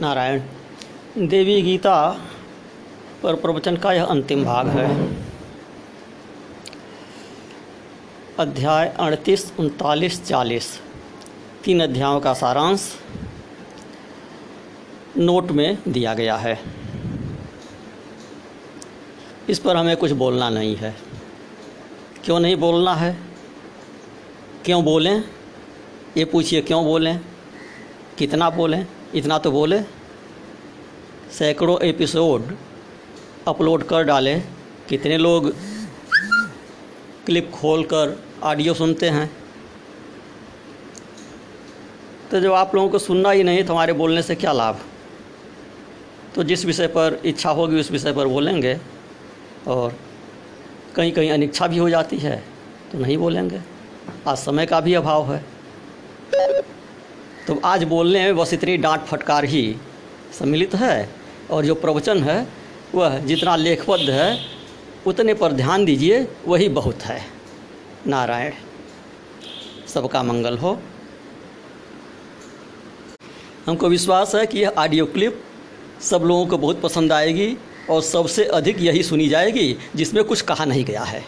नारायण, देवी गीता पर प्रवचन का यह अंतिम भाग है। अध्याय अड़तीस, उनतालीस, चालीस। तीन अध्यायों का सारांश नोट में दिया गया है। इस पर हमें कुछ बोलना नहीं है। क्यों नहीं बोलना है? क्यों बोलें? ये पूछिए क्यों बोलें? कितना बोलें? इतना तो बोले। सैकड़ों एपिसोड अपलोड कर डाले। कितने लोग क्लिप खोल कर ऑडियो सुनते हैं। तो जब आप लोगों को सुनना ही नहीं तो हमारे बोलने से क्या लाभ? तो जिस विषय पर इच्छा होगी, उस विषय पर बोलेंगे और कहीं कहीं अनिच्छा भी हो जाती है तो नहीं बोलेंगे। आज समय का भी अभाव है। तो आज बोलने में बस इतनी डांट फटकार ही सम्मिलित है और जो प्रवचन है, वह जितना लेखबद्ध है, उतने पर ध्यान दीजिए, वही बहुत है। नारायण, सबका मंगल हो। हमको विश्वास है कि यह ऑडियो क्लिप सब लोगों को बहुत पसंद आएगी और सबसे अधिक यही सुनी जाएगी, जिसमें कुछ कहा नहीं गया है।